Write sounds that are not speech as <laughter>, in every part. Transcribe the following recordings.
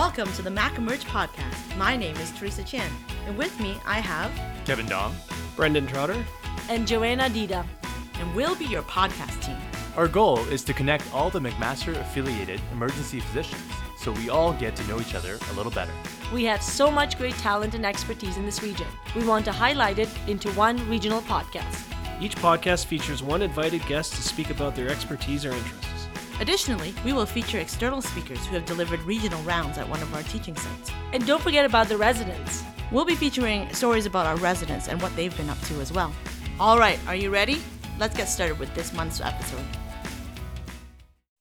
Welcome to the Mac Emerge podcast. My name is Teresa Chan, and with me I have Kevin Dong, Brendan Trotter, and Joanna Dida, and we'll be your podcast team. Our goal is to connect all the McMaster affiliated emergency physicians so we all get to know each other a little better. We have so much great talent and expertise in this region. We want to highlight it into one regional podcast. Each podcast features one invited guest to speak about their expertise or interests. Additionally, we will feature external speakers who have delivered regional rounds at one of our teaching sites. And don't forget about the residents. We'll be featuring stories about our residents and what they've been up to as well. All right, are you ready? Let's get started with this month's episode.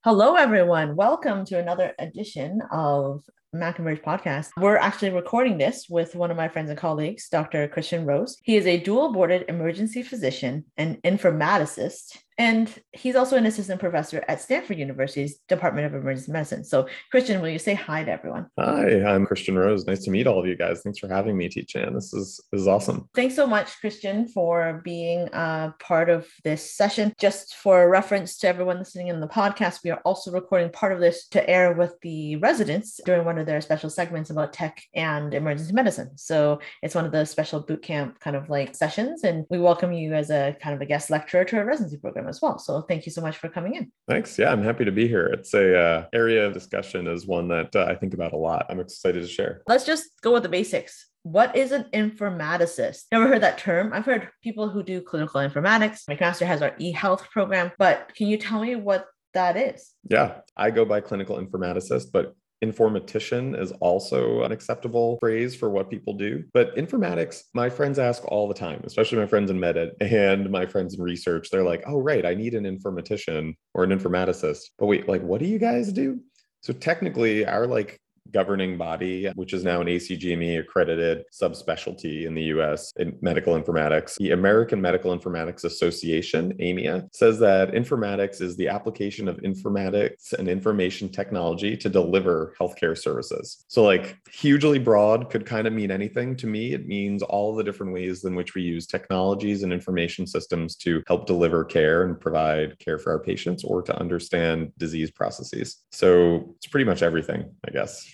Hello, everyone. Welcome to another edition of Mac Emerge podcast. We're actually recording this with one of my friends and colleagues, Dr. Christian Rose. He is a dual boarded emergency physician and informaticist and he's also an assistant professor at Stanford University's Department of Emergency Medicine. So, Christian, will you say hi to everyone? Hi, I'm Christian Rose. Nice to meet all of you guys. Thanks for having me, T-Chan. This is this is awesome. Thanks so much, Christian, for being a part of this session. Just for reference to everyone listening in the podcast, we are also recording part of this to air with the residents during one of their special segments about tech and emergency medicine. So it's one of the special boot camp kind of like sessions, and we welcome you as a kind of a guest lecturer to our residency program as well. So thank you so much for coming in. Thanks. Yeah, I'm happy to be here. It's a uh, area of discussion is one that uh, I think about a lot. I'm excited to share. Let's just go with the basics. What is an informaticist? Never heard that term. I've heard people who do clinical informatics. McMaster has our e-health program, but can you tell me what that is? Yeah, I go by clinical informaticist, but informatician is also an acceptable phrase for what people do. But informatics, my friends ask all the time, especially my friends in med ed and my friends in research. They're like, oh, right, I need an informatician or an informaticist. But wait, like, what do you guys do? So technically, our like governing body, which is now an ACGME accredited subspecialty in the US in medical informatics. The American Medical Informatics Association, AMIA, says that informatics is the application of informatics and information technology to deliver healthcare services. So, like, hugely broad could kind of mean anything. To me, it means all the different ways in which we use technologies and information systems to help deliver care and provide care for our patients or to understand disease processes. So, it's pretty much everything, I guess.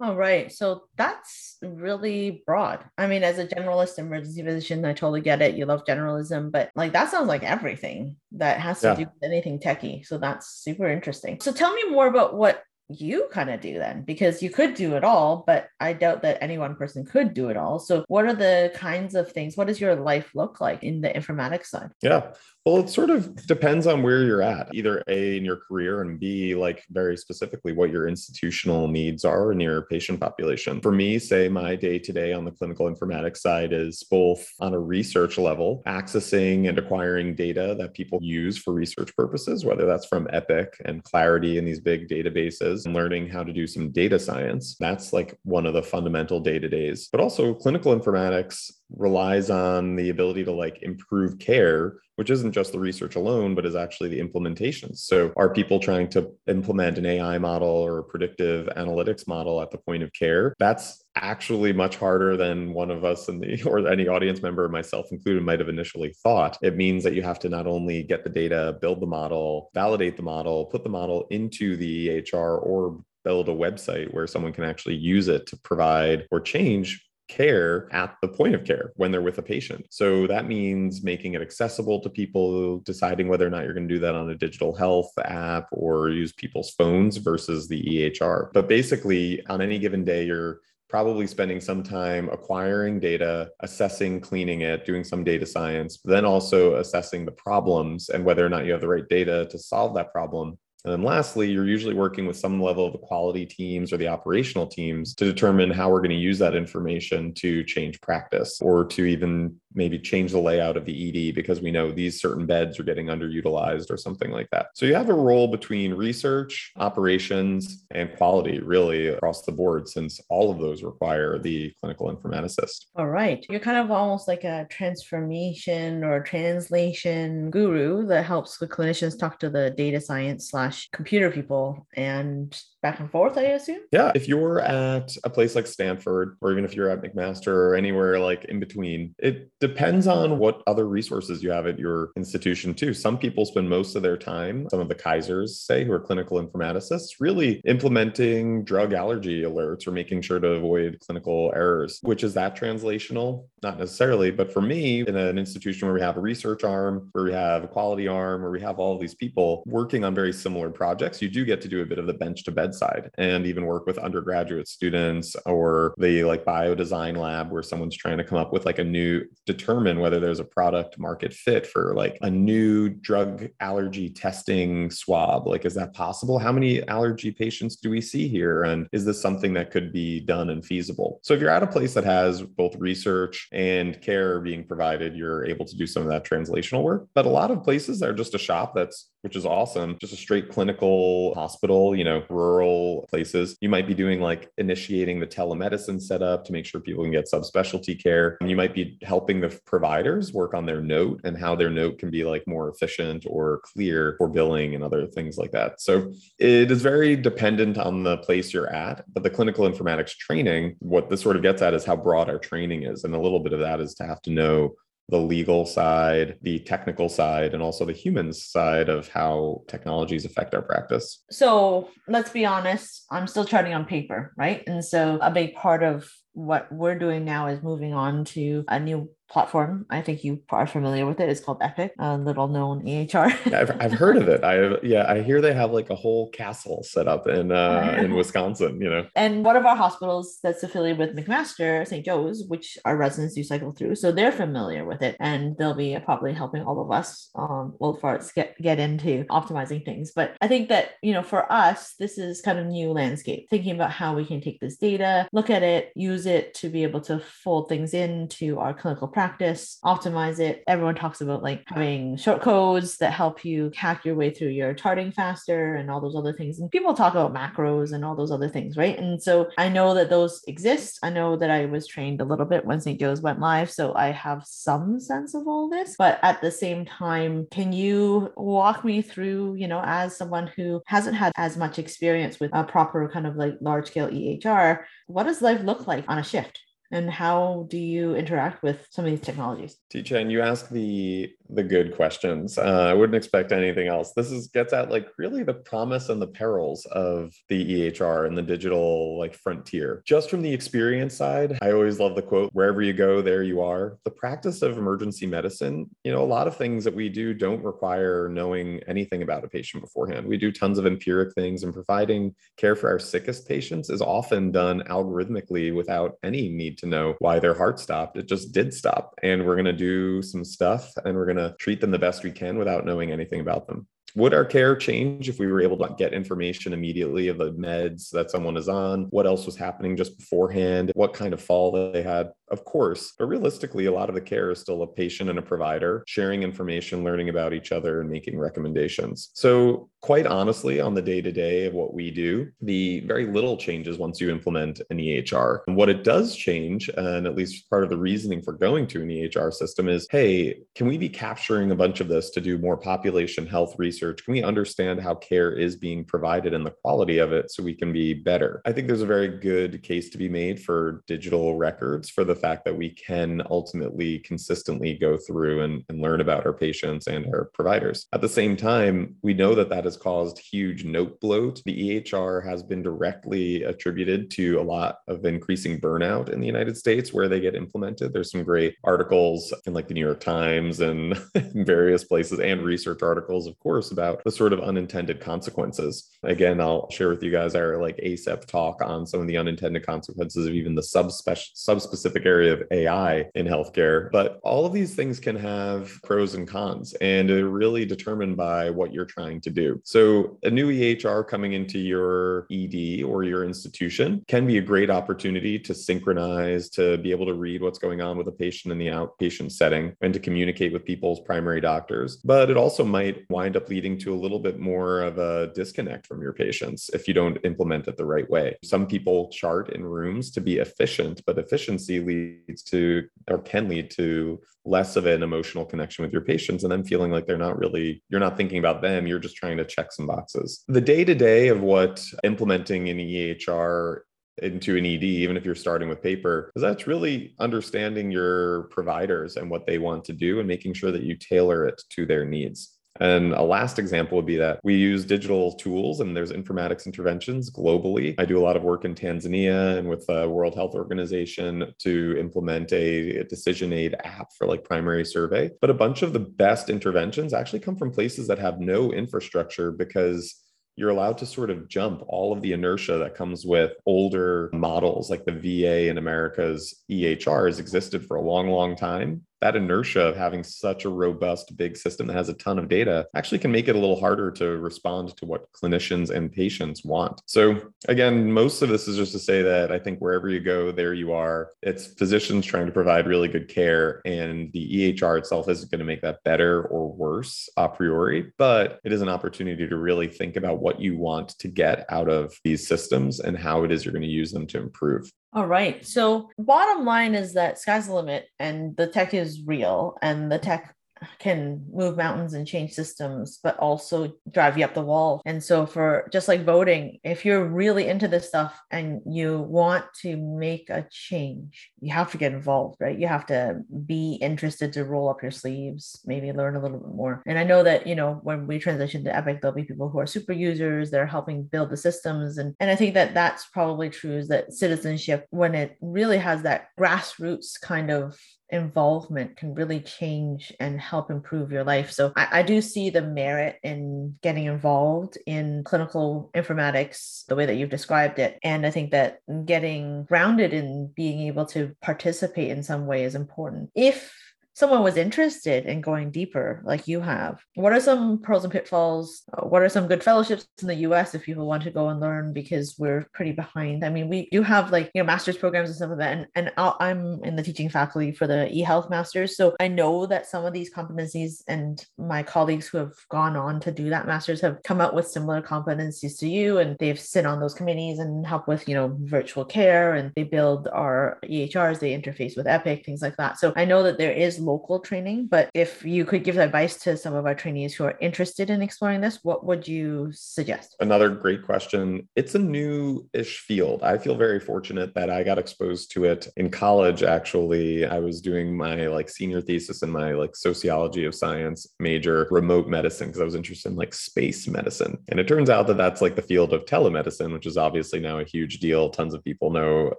All right. So that's really broad. I mean, as a generalist emergency physician, I totally get it. You love generalism, but like that sounds like everything that has to yeah. do with anything techie. So that's super interesting. So tell me more about what you kind of do then because you could do it all but i doubt that any one person could do it all so what are the kinds of things what does your life look like in the informatics side yeah well, it sort of depends on where you're at, either A, in your career, and B, like very specifically what your institutional needs are in your patient population. For me, say my day to day on the clinical informatics side is both on a research level, accessing and acquiring data that people use for research purposes, whether that's from Epic and Clarity and these big databases, and learning how to do some data science. That's like one of the fundamental day to days. But also, clinical informatics relies on the ability to like improve care which isn't just the research alone but is actually the implementation. So are people trying to implement an ai model or a predictive analytics model at the point of care? That's actually much harder than one of us in the <laughs> or any audience member myself included might have initially thought. It means that you have to not only get the data build the model validate the model put the model into the ehr or build a website where someone can actually use it to provide or change care at the point of care when they're with a patient. So that means making it accessible to people, deciding whether or not you're going to do that on a digital health app or use people's phones versus the EHR. But basically, on any given day, you're probably spending some time acquiring data, assessing, cleaning it, doing some data science, then also assessing the problems and whether or not you have the right data to solve that problem and then lastly, you're usually working with some level of the quality teams or the operational teams to determine how we're going to use that information to change practice or to even maybe change the layout of the ED because we know these certain beds are getting underutilized or something like that. So you have a role between research, operations, and quality really across the board since all of those require the clinical informaticist. All right. You're kind of almost like a transformation or translation guru that helps the clinicians talk to the data science slash computer people and back and forth, I assume. Yeah. If you're at a place like Stanford, or even if you're at McMaster or anywhere like in between, it depends on what other resources you have at your institution too. Some people spend most of their time, some of the Kaisers say, who are clinical informaticists, really implementing drug allergy alerts or making sure to avoid clinical errors. Which is that translational? Not necessarily, but for me, in an institution where we have a research arm, where we have a quality arm, where we have all these people working on very similar projects, you do get to do a bit of the bench to bedside and even work with undergraduate students or the like biodesign lab where someone's trying to come up with like a new determine whether there's a product market fit for like a new drug allergy testing swab. Like, is that possible? How many allergy patients do we see here? And is this something that could be done and feasible? So if you're at a place that has both research and care being provided, you're able to do some of that translational work. But a lot of places are just a shop that's which is awesome. Just a straight clinical hospital, you know, rural places. You might be doing like initiating the telemedicine setup to make sure people can get subspecialty care. You might be helping the providers work on their note and how their note can be like more efficient or clear for billing and other things like that. So it is very dependent on the place you're at. But the clinical informatics training, what this sort of gets at is how broad our training is. And a little bit of that is to have to know the legal side, the technical side, and also the human side of how technologies affect our practice. So let's be honest, I'm still charting on paper, right? And so a big part of what we're doing now is moving on to a new platform. I think you are familiar with it. It's called Epic, a little known EHR. I've, I've heard of it. I yeah, I hear they have like a whole castle set up in uh, in Wisconsin. You know, and one of our hospitals that's affiliated with McMaster, St. Joe's, which our residents do cycle through, so they're familiar with it, and they'll be probably helping all of us, um, well, for us get get into optimizing things. But I think that you know, for us, this is kind of new landscape. Thinking about how we can take this data, look at it, use it to be able to fold things into our clinical practice practice, optimize it. Everyone talks about like having short codes that help you hack your way through your charting faster and all those other things. And people talk about macros and all those other things, right? And so I know that those exist. I know that I was trained a little bit when St. Joe's went live. So I have some sense of all this. But at the same time, can you walk me through, you know, as someone who hasn't had as much experience with a proper kind of like large scale EHR, what does life look like on a shift? And how do you interact with some of these technologies? T-Chan, and you ask the the good questions. Uh, I wouldn't expect anything else. This is gets at like really the promise and the perils of the EHR and the digital like frontier. Just from the experience side, I always love the quote, wherever you go, there you are. The practice of emergency medicine, you know, a lot of things that we do don't require knowing anything about a patient beforehand. We do tons of empiric things and providing care for our sickest patients is often done algorithmically without any need to know why their heart stopped. It just did stop. And we're going to do some stuff and we're going to treat them the best we can without knowing anything about them. Would our care change if we were able to get information immediately of the meds that someone is on? What else was happening just beforehand? What kind of fall they had? Of course, but realistically, a lot of the care is still a patient and a provider sharing information, learning about each other, and making recommendations. So, quite honestly, on the day to day of what we do, the very little changes once you implement an EHR. And what it does change, and at least part of the reasoning for going to an EHR system is hey, can we be capturing a bunch of this to do more population health research? Can we understand how care is being provided and the quality of it so we can be better? I think there's a very good case to be made for digital records for the fact that we can ultimately consistently go through and, and learn about our patients and our providers. At the same time, we know that that has caused huge note bloat. The EHR has been directly attributed to a lot of increasing burnout in the United States where they get implemented. There's some great articles in like the New York Times and <laughs> various places and research articles, of course, about the sort of unintended consequences. Again, I'll share with you guys our like ACEP talk on some of the unintended consequences of even the subspecial subspecific area of AI in healthcare. But all of these things can have pros and cons, and they're really determined by what you're trying to do. So, a new EHR coming into your ED or your institution can be a great opportunity to synchronize, to be able to read what's going on with a patient in the outpatient setting, and to communicate with people's primary doctors. But it also might wind up leading to a little bit more of a disconnect from your patients if you don't implement it the right way. Some people chart in rooms to be efficient, but efficiency leads to or can lead to less of an emotional connection with your patients and then feeling like they're not really, you're not thinking about them. You're just trying to check some boxes. The day to day of what implementing an EHR into an ED, even if you're starting with paper, because that's really understanding your providers and what they want to do and making sure that you tailor it to their needs. And a last example would be that we use digital tools and there's informatics interventions globally. I do a lot of work in Tanzania and with the World Health Organization to implement a, a decision aid app for like primary survey. But a bunch of the best interventions actually come from places that have no infrastructure because you're allowed to sort of jump all of the inertia that comes with older models like the VA in America's EHR has existed for a long, long time that inertia of having such a robust big system that has a ton of data actually can make it a little harder to respond to what clinicians and patients want. So again, most of this is just to say that I think wherever you go, there you are. It's physicians trying to provide really good care and the EHR itself isn't going to make that better or worse a priori, but it is an opportunity to really think about what you want to get out of these systems and how it is you're going to use them to improve. All right. So, bottom line is that sky's the limit and the tech is real and the tech can move mountains and change systems, but also drive you up the wall. And so, for just like voting, if you're really into this stuff and you want to make a change, you have to get involved, right? You have to be interested to roll up your sleeves, maybe learn a little bit more. And I know that, you know, when we transition to Epic, there'll be people who are super users, they're helping build the systems. And, and I think that that's probably true is that citizenship, when it really has that grassroots kind of involvement can really change and help improve your life. So I, I, do see the merit in getting involved in clinical informatics the way that you've described it. And I think that getting grounded in being able to participate in some way is important. If someone was interested in going deeper like you have? What are some pros and pitfalls? Uh, what are some good fellowships in the us if people want to go and learn because we're pretty behind? I mean we do have like you know master's programs and stuff like that and, and i'm in the teaching faculty for the e-health masters so i know that some of these competencies and my colleagues who have gone on to do that masters have come up with similar competencies to you and they've sit on those committees and help with you know virtual care and they build our ehrs they interface with epic things like that. So i know that there is local training. But if you could give advice to some of our trainees who are interested in exploring this, what would you suggest? Another great question. It's a new ish field. I feel very fortunate that I got exposed to it in college. Actually, I was doing my like senior thesis in my like sociology of science major, remote medicine, because I was interested in like space medicine. And it turns out that that's like the field of telemedicine, which is obviously now a huge deal. Tons of people know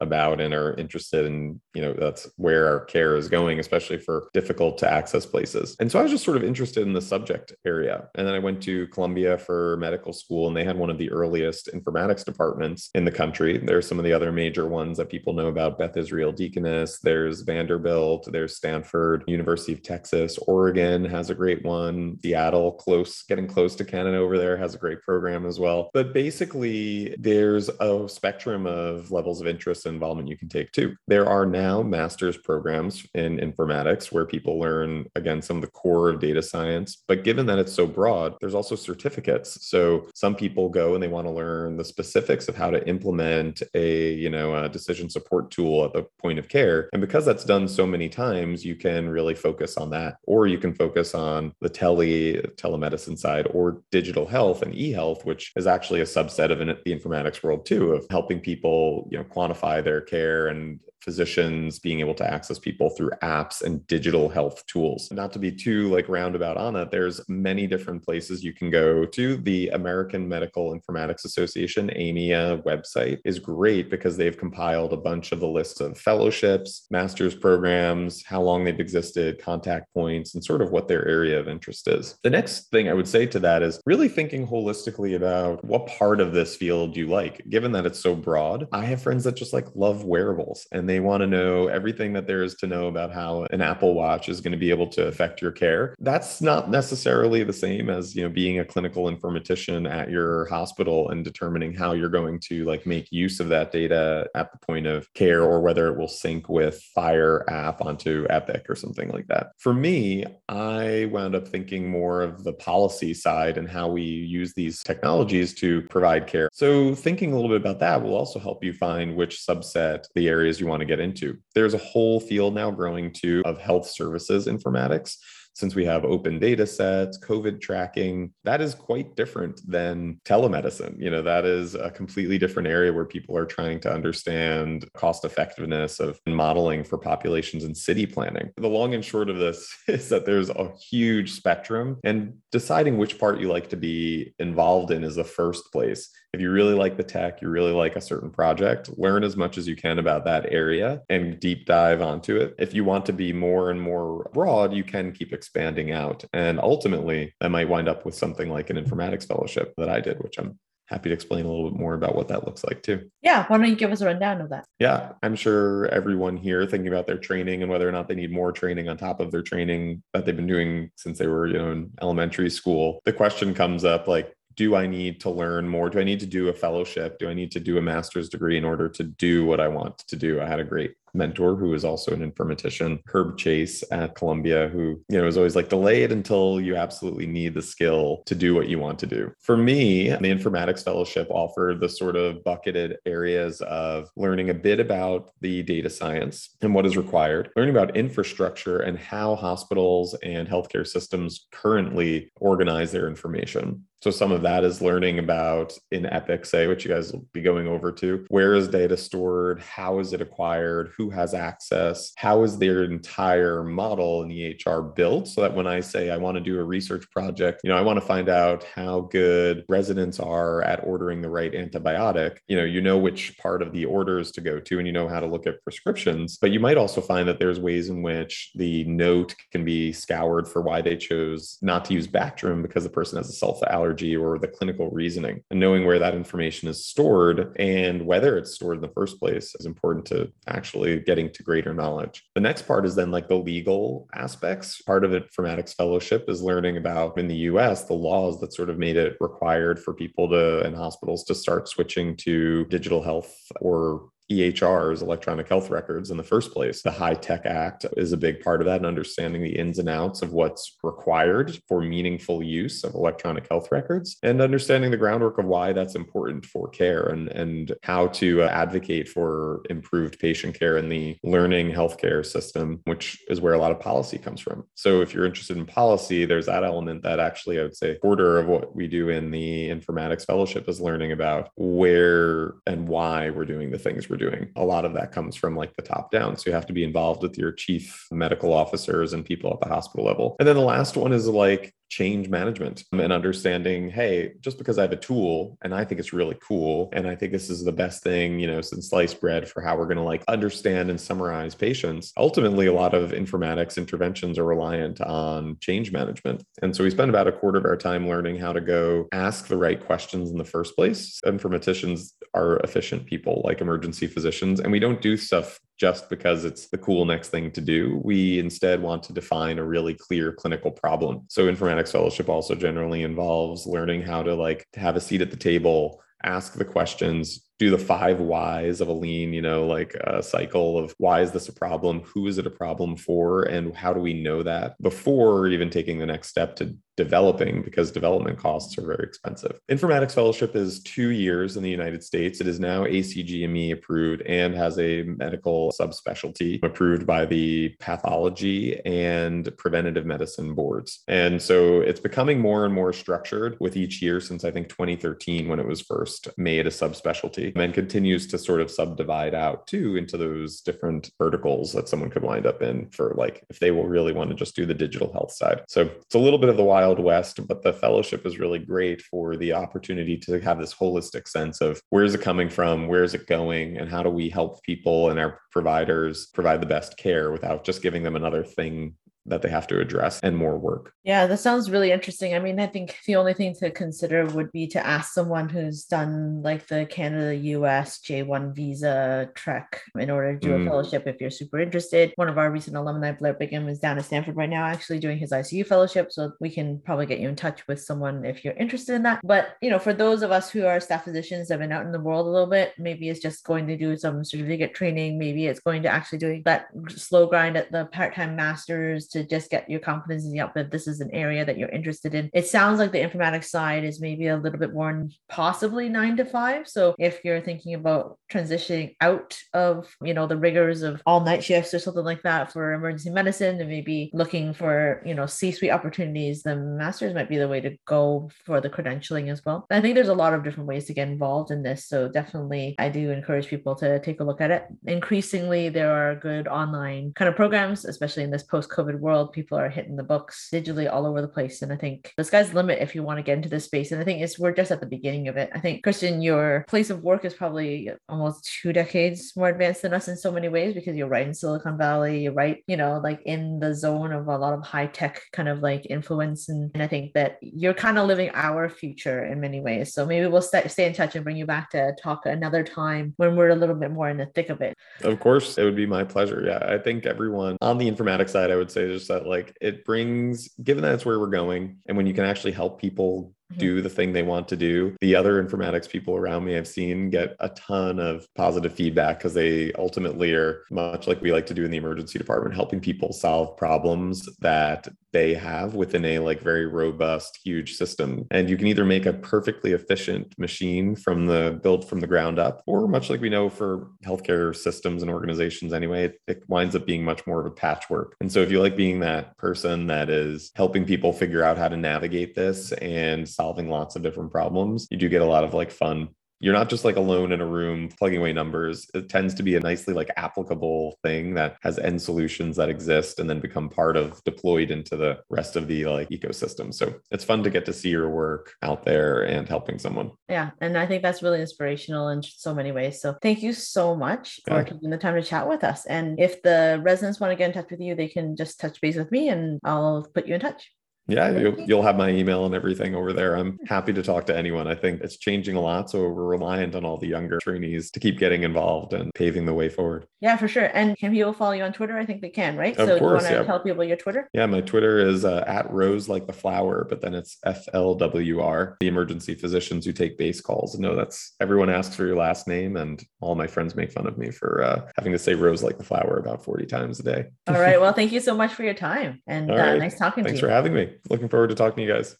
about and are interested in, you know, that's where our care is going, especially for difficult to access places. And so I was just sort of interested in the subject area. And then I went to Columbia for medical school, and they had one of the earliest informatics departments in the country. There's some of the other major ones that people know about Beth Israel Deaconess, there's Vanderbilt, there's Stanford, University of Texas, Oregon has a great one, Seattle, close, getting close to Canada over there, has a great program as well. But basically, there's a spectrum of levels of interest and involvement you can take too. There are now master's programs in informatics where people learn, again, some of the core of data science. But given that it's so broad, there's also certificates. So some people go and they want to learn the specifics of how to implement a, you know, a decision support tool at the point of care. And because that's done so many times, you can really focus on that. Or you can focus on the tele telemedicine side or digital health and e-health, which is actually a subset of the informatics world too, of helping people, you know, quantify their care and physicians being able to access people through apps and digital health tools. Not to be too like roundabout on it, there's many different places you can go to. The American Medical Informatics Association, AMIA website is great because they've compiled a bunch of the lists of fellowships, master's programs, how long they've existed, contact points, and sort of what their area of interest is. The next thing I would say to that is really thinking holistically about what part of this field you like, given that it's so broad. I have friends that just like love wearables and they want to know everything that there is to know about how an Apple Watch is going to be able to affect your care. That's not necessarily the same as, you know, being a clinical informatician at your hospital and determining how you're going to like make use of that data at the point of care or whether it will sync with FHIR app onto Epic or something like that. For me, I wound up thinking more of the policy side and how we use these technologies to provide care. So thinking a little bit about that will also help you find which subset the areas you want to get into. There's a whole field now growing too of health services informatics since we have open data sets, COVID tracking, that is quite different than telemedicine. You know, that is a completely different area where people are trying to understand cost effectiveness of modeling for populations and city planning. The long and short of this <laughs> is that there's a huge spectrum, and deciding which part you like to be involved in is the first place if you really like the tech, you really like a certain project, learn as much as you can about that area and deep dive onto it. If you want to be more and more broad, you can keep expanding out. And ultimately, that might wind up with something like an informatics fellowship that I did, which I'm happy to explain a little bit more about what that looks like too. Yeah, why don't you give us a rundown of that? Yeah, I'm sure everyone here thinking about their training and whether or not they need more training on top of their training that they've been doing since they were, you know, in elementary school. The question comes up like, do I need to learn more? Do I need to do a fellowship? Do I need to do a master's degree in order to do what I want to do? I had a great mentor who was also an informatician, Herb Chase at Columbia, who, you know, was always like, delay it until you absolutely need the skill to do what you want to do. For me, the informatics fellowship offered the sort of bucketed areas of learning a bit about the data science and what is required, learning about infrastructure and how hospitals and healthcare systems currently organize their information. So some of that is learning about in Epic, say, which you guys will be going over to. Where is data stored? How is it acquired? Who has access? How is their entire model in EHR built? So that when I say I want to do a research project, you know, I want to find out how good residents are at ordering the right antibiotic. You know, you know which part of the orders to go to and you know how to look at prescriptions. But you might also find that there's ways in which the note can be scoured for why they chose not to use Bactrim because the person has a sulfa allergy allergy or the clinical reasoning. And knowing where that information is stored and whether it's stored in the first place is important to actually getting to greater knowledge. The next part is then like the legal aspects. Part of informatics fellowship is learning about in the US the laws that sort of made it required for people to and hospitals to start switching to digital health or EHRs, electronic health records, in the first place. The HITECH Act is a big part of that and understanding the ins and outs of what's required for meaningful use of electronic health records and understanding the groundwork of why that's important for care and, and how to uh, advocate for improved patient care in the learning healthcare system, which is where a lot of policy comes from. So if you're interested in policy, there's that element that actually I would say quarter of what we do in the informatics fellowship is learning about where and why we're doing the things we're doing. A lot of that comes from like the top down. So you have to be involved with your chief medical officers and people at the hospital level. And then the last one is like change management and understanding hey just because i have a tool and i think it's really cool and i think this is the best thing you know since sliced bread for how we're going to like understand and summarize patients ultimately a lot of informatics interventions are reliant on change management and so we spend about a quarter of our time learning how to go ask the right questions in the first place informaticians are efficient people like emergency physicians and we don't do stuff just because it's the cool next thing to do. We instead want to define a really clear clinical problem. So informatics fellowship also generally involves learning how to like have a seat at the table, ask the questions, do the five whys of a lean, you know, like a cycle of why is this a problem? Who is it a problem for? And how do we know that before even taking the next step to developing because development costs are very expensive. Informatics fellowship is two years in the United States. It is now ACGME approved and has a medical subspecialty approved by the pathology and preventative medicine boards. And so it's becoming more and more structured with each year since I think 2013 when it was first made a subspecialty and continues to sort of subdivide out too into those different verticals that someone could wind up in for like if they will really want to just do the digital health side. So it's a little bit of the wild west, but the fellowship is really great for the opportunity to have this holistic sense of where is it coming from, where is it going, and how do we help people and our providers provide the best care without just giving them another thing that they have to address and more work. Yeah, that sounds really interesting. I mean, I think the only thing to consider would be to ask someone who's done like the Canada US J1 visa trek in order to do mm. a fellowship if you're super interested. One of our recent alumni, Blair Bigham, is down at Stanford right now actually doing his ICU fellowship. So we can probably get you in touch with someone if you're interested in that. But, you know, for those of us who are staff physicians that have been out in the world a little bit, maybe it's just going to do some certificate training. Maybe it's going to actually doing that slow grind at the part time masters to to just get your competency up that this is an area that you're interested in. It sounds like the informatics side is maybe a little bit more possibly nine to five. So if you're thinking about transitioning out of, you know, the rigors of all night shifts or something like that for emergency medicine and maybe looking for, you know, C-suite opportunities, the masters might be the way to go for the credentialing as well. I think there's a lot of different ways to get involved in this. So definitely I do encourage people to take a look at it. Increasingly there are good online kind of programs, especially in this post-COVID world. People are hitting the books digitally all over the place. And I think the sky's the limit if you want to get into this space. And I think it's we're just at the beginning of it. I think Christian, your place of work is probably almost two decades more advanced than us in so many ways because you're right in Silicon Valley, you're right, you know, like in the zone of a lot of high tech kind of like influence. And, and I think that you're kind of living our future in many ways. So maybe we'll st- stay in touch and bring you back to talk another time when we're a little bit more in the thick of it. Of course, it would be my pleasure. Yeah, I think everyone on the informatics side, I would say just that like it brings, given that it's where we're going, and when you can actually help people. Do mm-hmm. the thing they want to do. The other informatics people around me I've seen get a ton of positive feedback because they ultimately are much like we like to do in the emergency department, helping people solve problems that they have within a like very robust, huge system. And you can either make a perfectly efficient machine from the build from the ground up, or much like we know for healthcare systems and organizations anyway, it, it winds up being much more of a patchwork. And so if you like being that person that is helping people figure out how to navigate this and solving lots of different problems, you do get a lot of like fun you're not just like alone in a room plugging away numbers. It tends to be a nicely like applicable thing that has end solutions that exist and then become part of deployed into the rest of the like ecosystem. So it's fun to get to see your work out there and helping someone. Yeah. And I think that's really inspirational in so many ways. So thank you so much for taking the time to chat with us. And if the residents want to get in touch with you, they can just touch base with me and I'll put you in touch. Yeah, you'll, you'll have my email and everything over there. I'm happy to talk to anyone. I think it's changing a lot. So we're reliant on all the younger trainees to keep getting involved and paving the way forward. Yeah, for sure. And can people follow you on Twitter? I think they can, right? Of so course, you want to yeah. tell people your Twitter? Yeah, my Twitter is uh, at Rose like the flower, but then it's FLWR. The emergency physicians who take base calls. No, that's everyone asks for your last name, and all my friends make fun of me for uh, having to say Rose like the flower about 40 times a day. all right. <laughs> Well, thank you so much for your time and uh, right. nice talking Thanks to you. Thanks for having me. Looking forward to talking to you guys.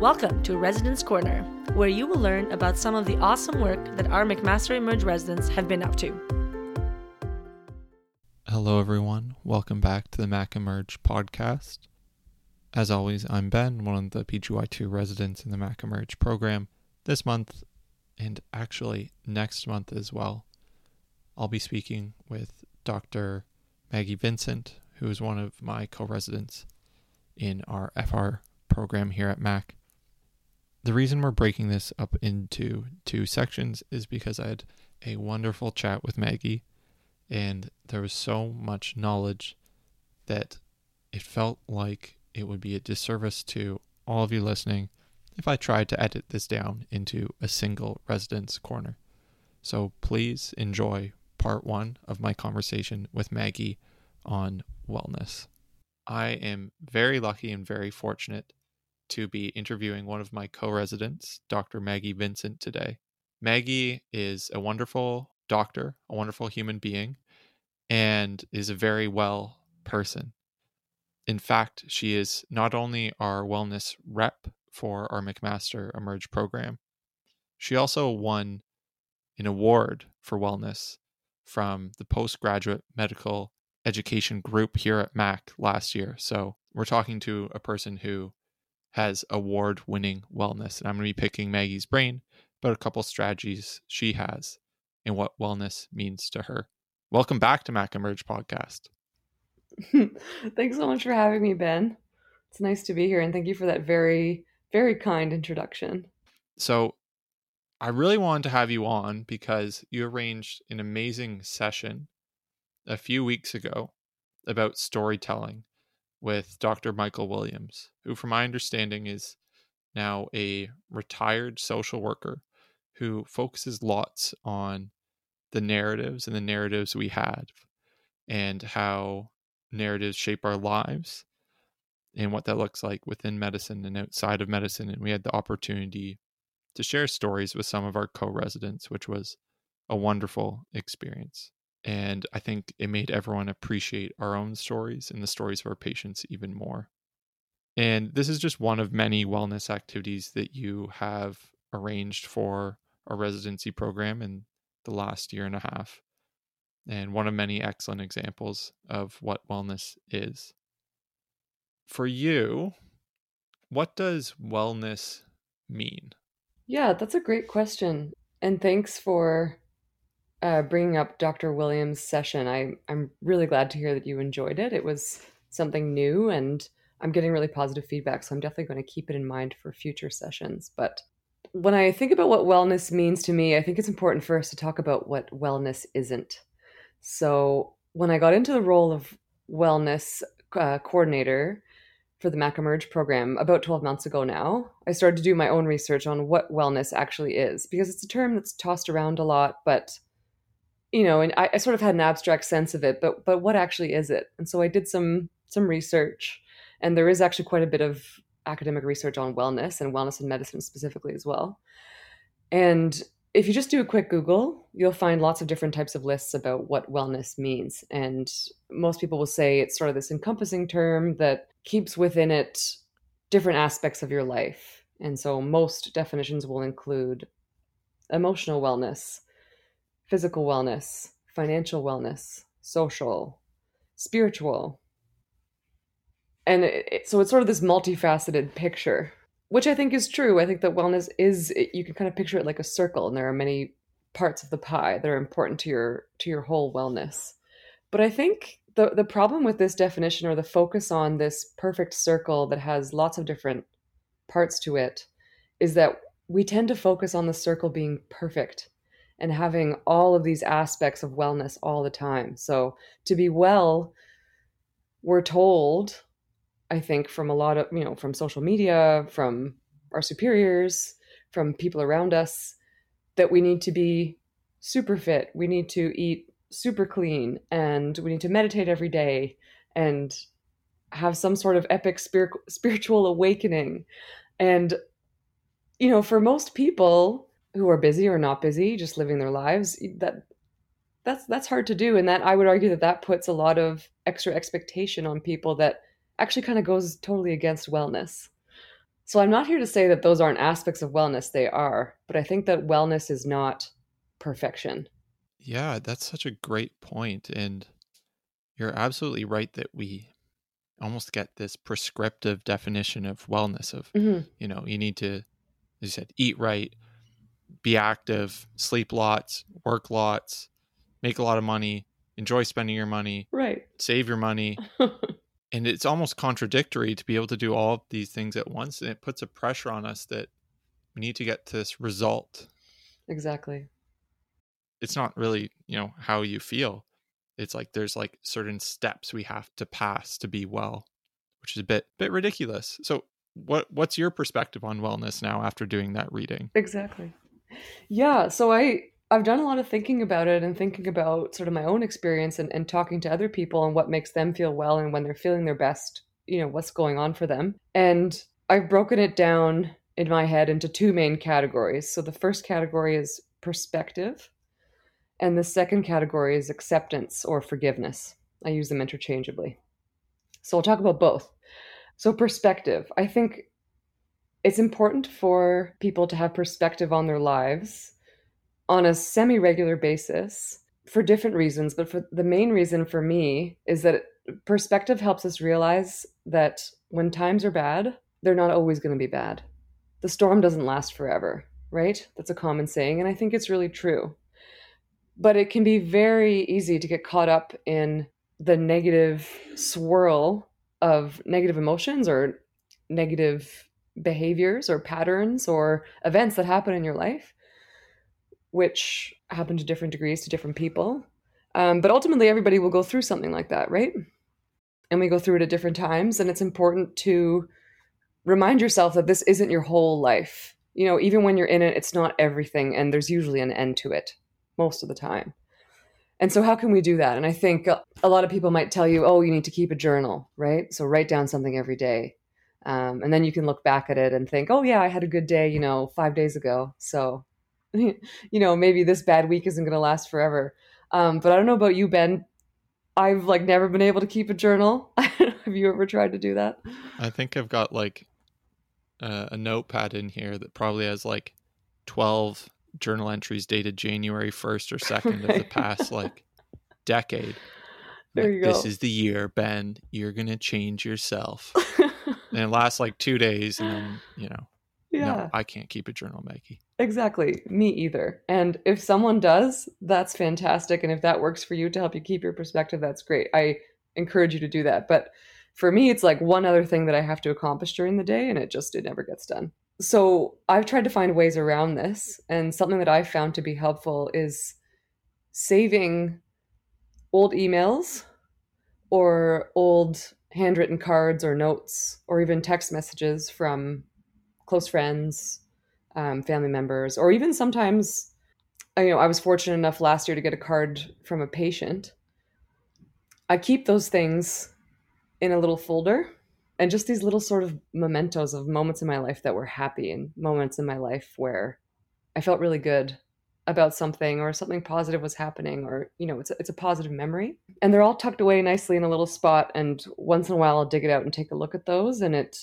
Welcome to Residence Corner, where you will learn about some of the awesome work that our McMaster Emerge residents have been up to. Hello, everyone. Welcome back to the Mac Emerge podcast. As always, I'm Ben, one of the PGY2 residents in the Mac Emerge program. This month, and actually next month as well, I'll be speaking with Dr. Maggie Vincent, who is one of my co residents in our FR program here at MAC. The reason we're breaking this up into two sections is because I had a wonderful chat with Maggie, and there was so much knowledge that it felt like it would be a disservice to all of you listening if I tried to edit this down into a single residence corner. So please enjoy part one of my conversation with Maggie on wellness. I am very lucky and very fortunate to be interviewing one of my co residents, Dr. Maggie Vincent, today. Maggie is a wonderful doctor, a wonderful human being, and is a very well person. In fact, she is not only our wellness rep for our McMaster Emerge program. She also won an award for wellness from the postgraduate medical education group here at MAC last year. So we're talking to a person who has award winning wellness. And I'm going to be picking Maggie's brain about a couple strategies she has and what wellness means to her. Welcome back to Mac Emerge podcast. <laughs> Thanks so much for having me, Ben. It's nice to be here and thank you for that very very kind introduction. So, I really wanted to have you on because you arranged an amazing session a few weeks ago about storytelling with Dr. Michael Williams, who, from my understanding, is now a retired social worker who focuses lots on the narratives and the narratives we had and how narratives shape our lives and what that looks like within medicine and outside of medicine. And we had the opportunity to share stories with some of our co residents, which was a wonderful experience. And I think it made everyone appreciate our own stories and the stories of our patients even more. And this is just one of many wellness activities that you have arranged for our residency program in the last year and a half. And one of many excellent examples of what wellness is. For you, what does wellness mean? Yeah, that's a great question. And thanks for uh, bringing up Dr. Williams' session. I, I'm really glad to hear that you enjoyed it. It was something new, and I'm getting really positive feedback. So I'm definitely going to keep it in mind for future sessions. But when I think about what wellness means to me, I think it's important for us to talk about what wellness isn't. So when I got into the role of wellness uh, coordinator for the MacEmerge program about 12 months ago now, I started to do my own research on what wellness actually is because it's a term that's tossed around a lot, but you know, and I, I, sort of had an abstract sense of it, but but what actually is it? And so I did some some research, and there is actually quite a bit of academic research on wellness and wellness in medicine specifically as well. And if you just do a quick Google, you'll find lots of different types of lists about what wellness means. And most people will say it's sort of this encompassing term that keeps within it different aspects of your life. And so most definitions will include emotional wellness, physical wellness, financial wellness, social, spiritual. And it, so it's sort of this multifaceted picture, which I think is true. I think that wellness is you can kind of picture it like a circle and there are many parts of the pie that are important to your to your whole wellness. But I think the the problem with this definition or the focus on this perfect circle that has lots of different parts to it is that we tend to focus on the circle being perfect and having all of these aspects of wellness all the time. So to be well, we're told, I think, from a lot of, you know, from social media, from our superiors, from people around us, that we need to be super fit. We need to eat super clean and we need to meditate every day and have some sort of epic spir- spiritual awakening. And, you know, for most people, who are busy or not busy, just living their lives, that that's that's hard to do and that I would argue that that puts a lot of extra expectation on people that actually kind of goes totally against wellness. So I'm not here to say that those aren't aspects of wellness, they are, but I think that wellness is not perfection. Yeah, that's such a great point and you're absolutely right that we almost get this prescriptive definition of wellness of mm-hmm. you know, you need to as you said eat right, be active, sleep lots, work lots, make a lot of money, enjoy spending your money, right? Save your money. <laughs> and it's almost contradictory to be able to do all of these things at once and it puts a pressure on us that we need to get to this result. Exactly. It's not really, you know, how you feel. It's like there's like certain steps we have to pass to be well, which is a bit bit ridiculous. So what what's your perspective on wellness now after doing that reading? Exactly. Yeah, so I I've done a lot of thinking about it and thinking about sort of my own experience and, and talking to other people and what makes them feel well and when they're feeling their best, you know, what's going on for them. And I've broken it down in my head into two main categories. So the first category is perspective, and the second category is acceptance or forgiveness. I use them interchangeably. So I'll talk about both. So, perspective. I think it's important for people to have perspective on their lives on a semi regular basis for different reasons. But for the main reason for me is that perspective helps us realize that when times are bad, they're not always going to be bad. The storm doesn't last forever, right? That's a common saying. And I think it's really true. But it can be very easy to get caught up in the negative swirl of negative emotions or negative behaviors or patterns or events that happen in your life, which happen to different degrees to different people. Um, but ultimately, everybody will go through something like that, right? And we go through it at different times. And it's important to remind yourself that this isn't your whole life. You know, even when you're in it, it's not everything. And there's usually an end to it most of the time. And so, how can we do that? And I think a lot of people might tell you, oh, you need to keep a journal, right? So, write down something every day. Um, and then you can look back at it and think, oh, yeah, I had a good day, you know, five days ago. So, <laughs> you know, maybe this bad week isn't going to last forever. Um, but I don't know about you, Ben. I've like never been able to keep a journal. <laughs> Have you ever tried to do that? I think I've got like uh, a notepad in here that probably has like 12 journal entries dated January 1st or 2nd right. of the <laughs> past like decade. There like, you go. This is the year, Ben. You're going to change yourself. and it lasts like two days. And then, you know, yeah. no, I can't keep a journal, Maggie. Exactly. Me either. And if someone does, that's fantastic. And if that works for you to help you keep your perspective, that's great. I encourage you to do that. But for me, it's like one other thing that I have to accomplish during the day, and it just it never gets done. So I've tried to find ways around this, and something that I've found to be helpful is saving old emails or old handwritten cards or notes or even text messages from close friends, um, family members, or even sometimes, you know, I was fortunate enough last year to get a card from a patient. I keep those things in a little folder and just these little sort of mementos of moments in my life that were happy and moments in my life where I felt really good about something or something positive was happening or you know it's a, it's a positive memory and they're all tucked away nicely in a little spot and once in a while I'll dig it out and take a look at those and it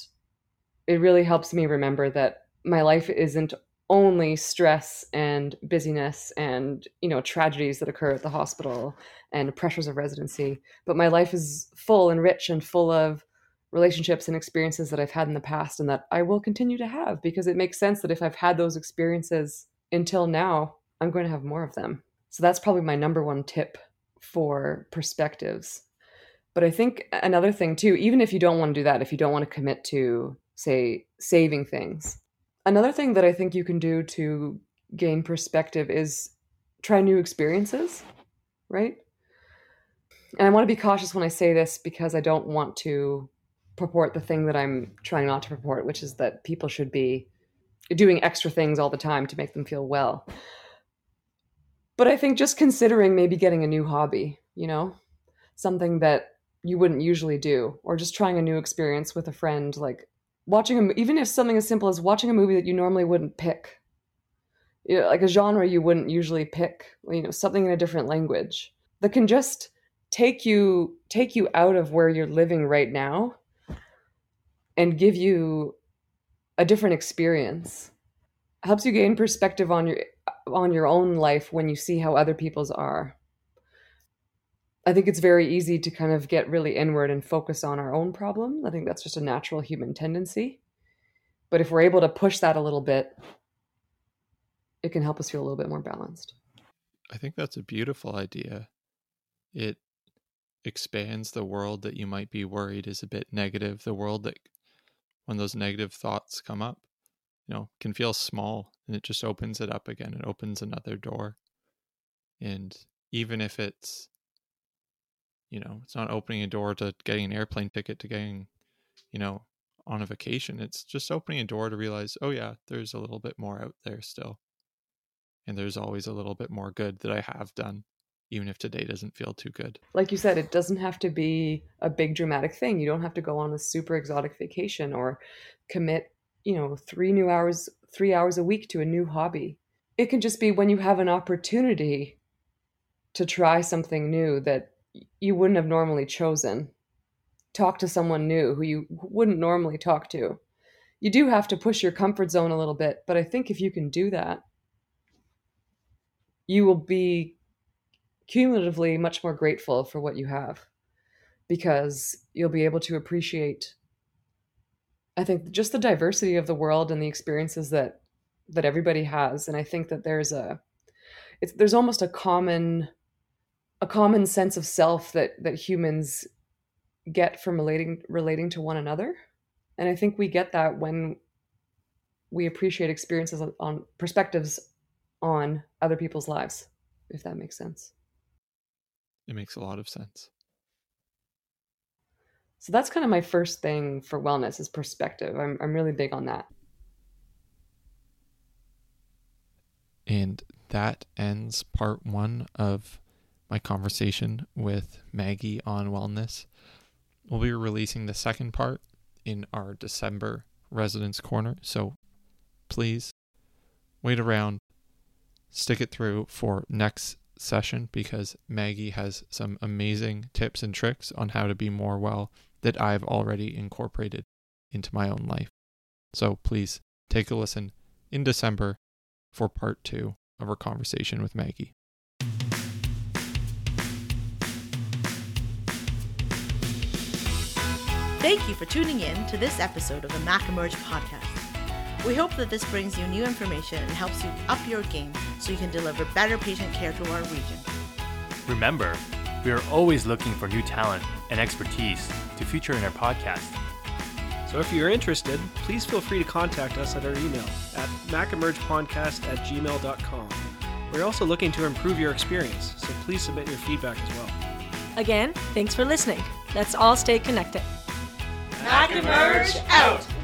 it really helps me remember that my life isn't only stress and busyness and you know tragedies that occur at the hospital and pressures of residency but my life is full and rich and full of relationships and experiences that I've had in the past and that I will continue to have because it makes sense that if I've had those experiences until now I'm going to have more of them. So that's probably my number one tip for perspectives. But I think another thing too even if you don't want to do that if you don't want to commit to say saving things Another thing that I think you can do to gain perspective is try new experiences, right? And I want to be cautious when I say this because I don't want to purport the thing that I'm trying not to purport, which is that people should be doing extra things all the time to make them feel well. But I think just considering maybe getting a new hobby, you know, something that you wouldn't usually do, or just trying a new experience with a friend, like watching a even if something as simple as watching a movie that you normally wouldn't pick. You know, like a genre you wouldn't usually pick you know something in a different language that can just take you take you out of where you're living right now and give you a different experience. Helps you gain perspective on your on your own life when you see how other people's are I think it's very easy to kind of get really inward and focus on our own problem. I think that's just a natural human tendency. But if we're able to push that a little bit, it can help us feel a little bit more balanced. I think that's a beautiful idea. It expands the world that you might be worried is a bit negative. The world that, when those negative thoughts come up, you know, can feel small and it just opens it up again. It opens another door. And even if it's you know it's not opening a door to getting an airplane ticket to getting you know on a vacation. It's just opening a door to realize oh yeah there's a little bit more out there still. And there's always a little bit more good that i have done even if today doesn't feel too good. Like you said it doesn't have to be a big dramatic thing. You don't have to go on a super exotic vacation or commit you know 3 new hours 3 hours a week to a new hobby. It can just be when you have an opportunity to try something new that you wouldn't have normally chosen. Talk to someone new who you wouldn't normally talk to. You do have to push your comfort zone a little bit, but I think if you can do that, you will be cumulatively much more grateful for what you have because you'll be able to appreciate I think just the diversity of the world and the experiences that that everybody has and I think that there's a it's there's almost a common a common sense of self that that humans get from relating relating to one another. And i think we get that when we appreciate experiences on, on perspectives on other people's lives if that makes sense. It makes a lot of sense. So that's kind of my first thing for wellness is perspective. I'm, I'm really big on that. And that ends part one of my conversation with Maggie on wellness. We'll be releasing the second part in our December Residents Corner, so please wait around, stick it through for next session because Maggie has some amazing tips and tricks on how to be more well that I've already incorporated into my own life. So please take a listen in December for part two of our conversation with Maggie. Thank you for tuning in to this episode of the Mac Emerge podcast. We hope that this brings you new information and helps you up your game so you can deliver better patient care to our region. Remember, we are always looking for new talent and expertise to feature in our podcast. So if you're interested, please feel free to contact us at our email at macemergepodcast at gmail.com. We're also looking to improve your experience, so please submit your feedback as well. Again, thanks for listening. Let's all stay connected. Mac Emerge out.